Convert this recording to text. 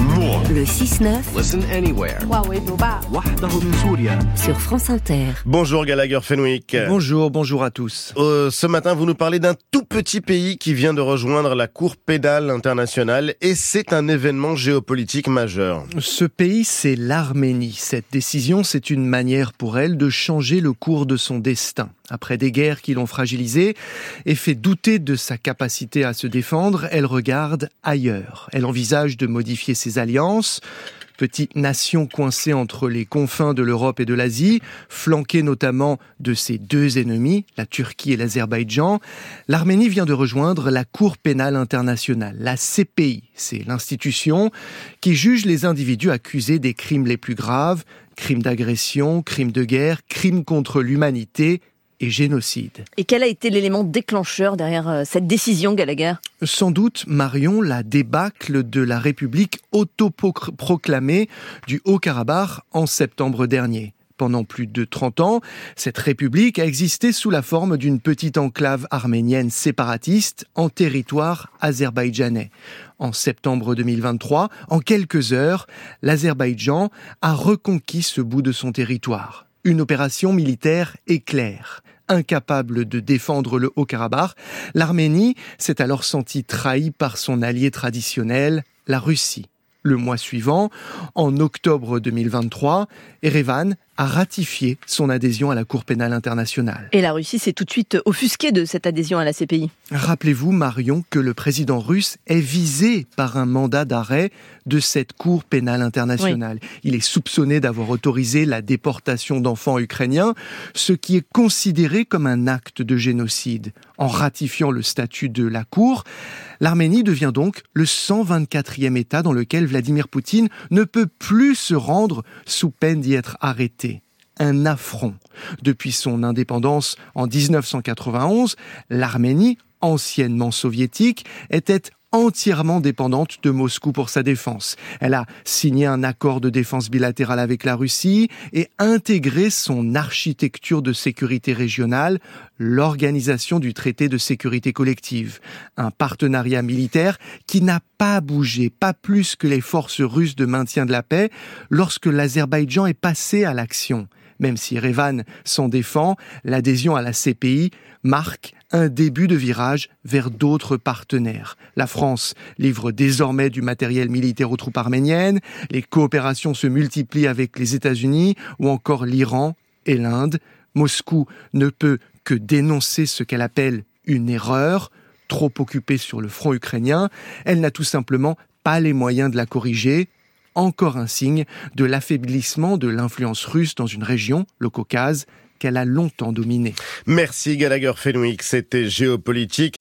Le 6-9 Listen anywhere. sur France Inter. Bonjour Gallagher Fenwick. Bonjour, bonjour à tous. Euh, ce matin, vous nous parlez d'un tout petit pays qui vient de rejoindre la Cour pénale internationale et c'est un événement géopolitique majeur. Ce pays, c'est l'Arménie. Cette décision, c'est une manière pour elle de changer le cours de son destin. Après des guerres qui l'ont fragilisée et fait douter de sa capacité à se défendre, elle regarde ailleurs. Elle envisage de modifier ses alliances. Petite nation coincée entre les confins de l'Europe et de l'Asie, flanquée notamment de ses deux ennemis, la Turquie et l'Azerbaïdjan, l'Arménie vient de rejoindre la Cour pénale internationale, la CPI. C'est l'institution qui juge les individus accusés des crimes les plus graves, crimes d'agression, crimes de guerre, crimes contre l'humanité et génocide. Et quel a été l'élément déclencheur derrière euh, cette décision, Gallagher? Sans doute, Marion, la débâcle de la République autoproclamée du Haut-Karabakh en septembre dernier. Pendant plus de 30 ans, cette république a existé sous la forme d'une petite enclave arménienne séparatiste en territoire azerbaïdjanais. En septembre 2023, en quelques heures, l'Azerbaïdjan a reconquis ce bout de son territoire. Une opération militaire éclair. Incapable de défendre le Haut-Karabakh, l'Arménie s'est alors sentie trahie par son allié traditionnel, la Russie. Le mois suivant, en octobre 2023, Erevan a ratifié son adhésion à la Cour pénale internationale. Et la Russie s'est tout de suite offusquée de cette adhésion à la CPI. Rappelez-vous, Marion, que le président russe est visé par un mandat d'arrêt de cette Cour pénale internationale. Il est soupçonné d'avoir autorisé la déportation d'enfants ukrainiens, ce qui est considéré comme un acte de génocide. En ratifiant le statut de la Cour, l'Arménie devient donc le 124e État dans lequel Vladimir Poutine ne peut plus se rendre sous peine d'y être arrêté un affront. Depuis son indépendance en 1991, l'Arménie, anciennement soviétique, était entièrement dépendante de Moscou pour sa défense. Elle a signé un accord de défense bilatéral avec la Russie et intégré son architecture de sécurité régionale l'organisation du traité de sécurité collective, un partenariat militaire qui n'a pas bougé, pas plus que les forces russes de maintien de la paix lorsque l'Azerbaïdjan est passé à l'action. Même si Revan s'en défend, l'adhésion à la CPI marque un début de virage vers d'autres partenaires. La France livre désormais du matériel militaire aux troupes arméniennes, les coopérations se multiplient avec les États-Unis ou encore l'Iran et l'Inde. Moscou ne peut que dénoncer ce qu'elle appelle une erreur, trop occupée sur le front ukrainien. Elle n'a tout simplement pas les moyens de la corriger encore un signe de l'affaiblissement de l'influence russe dans une région, le Caucase, qu'elle a longtemps dominée. Merci Gallagher Fenwick, c'était géopolitique.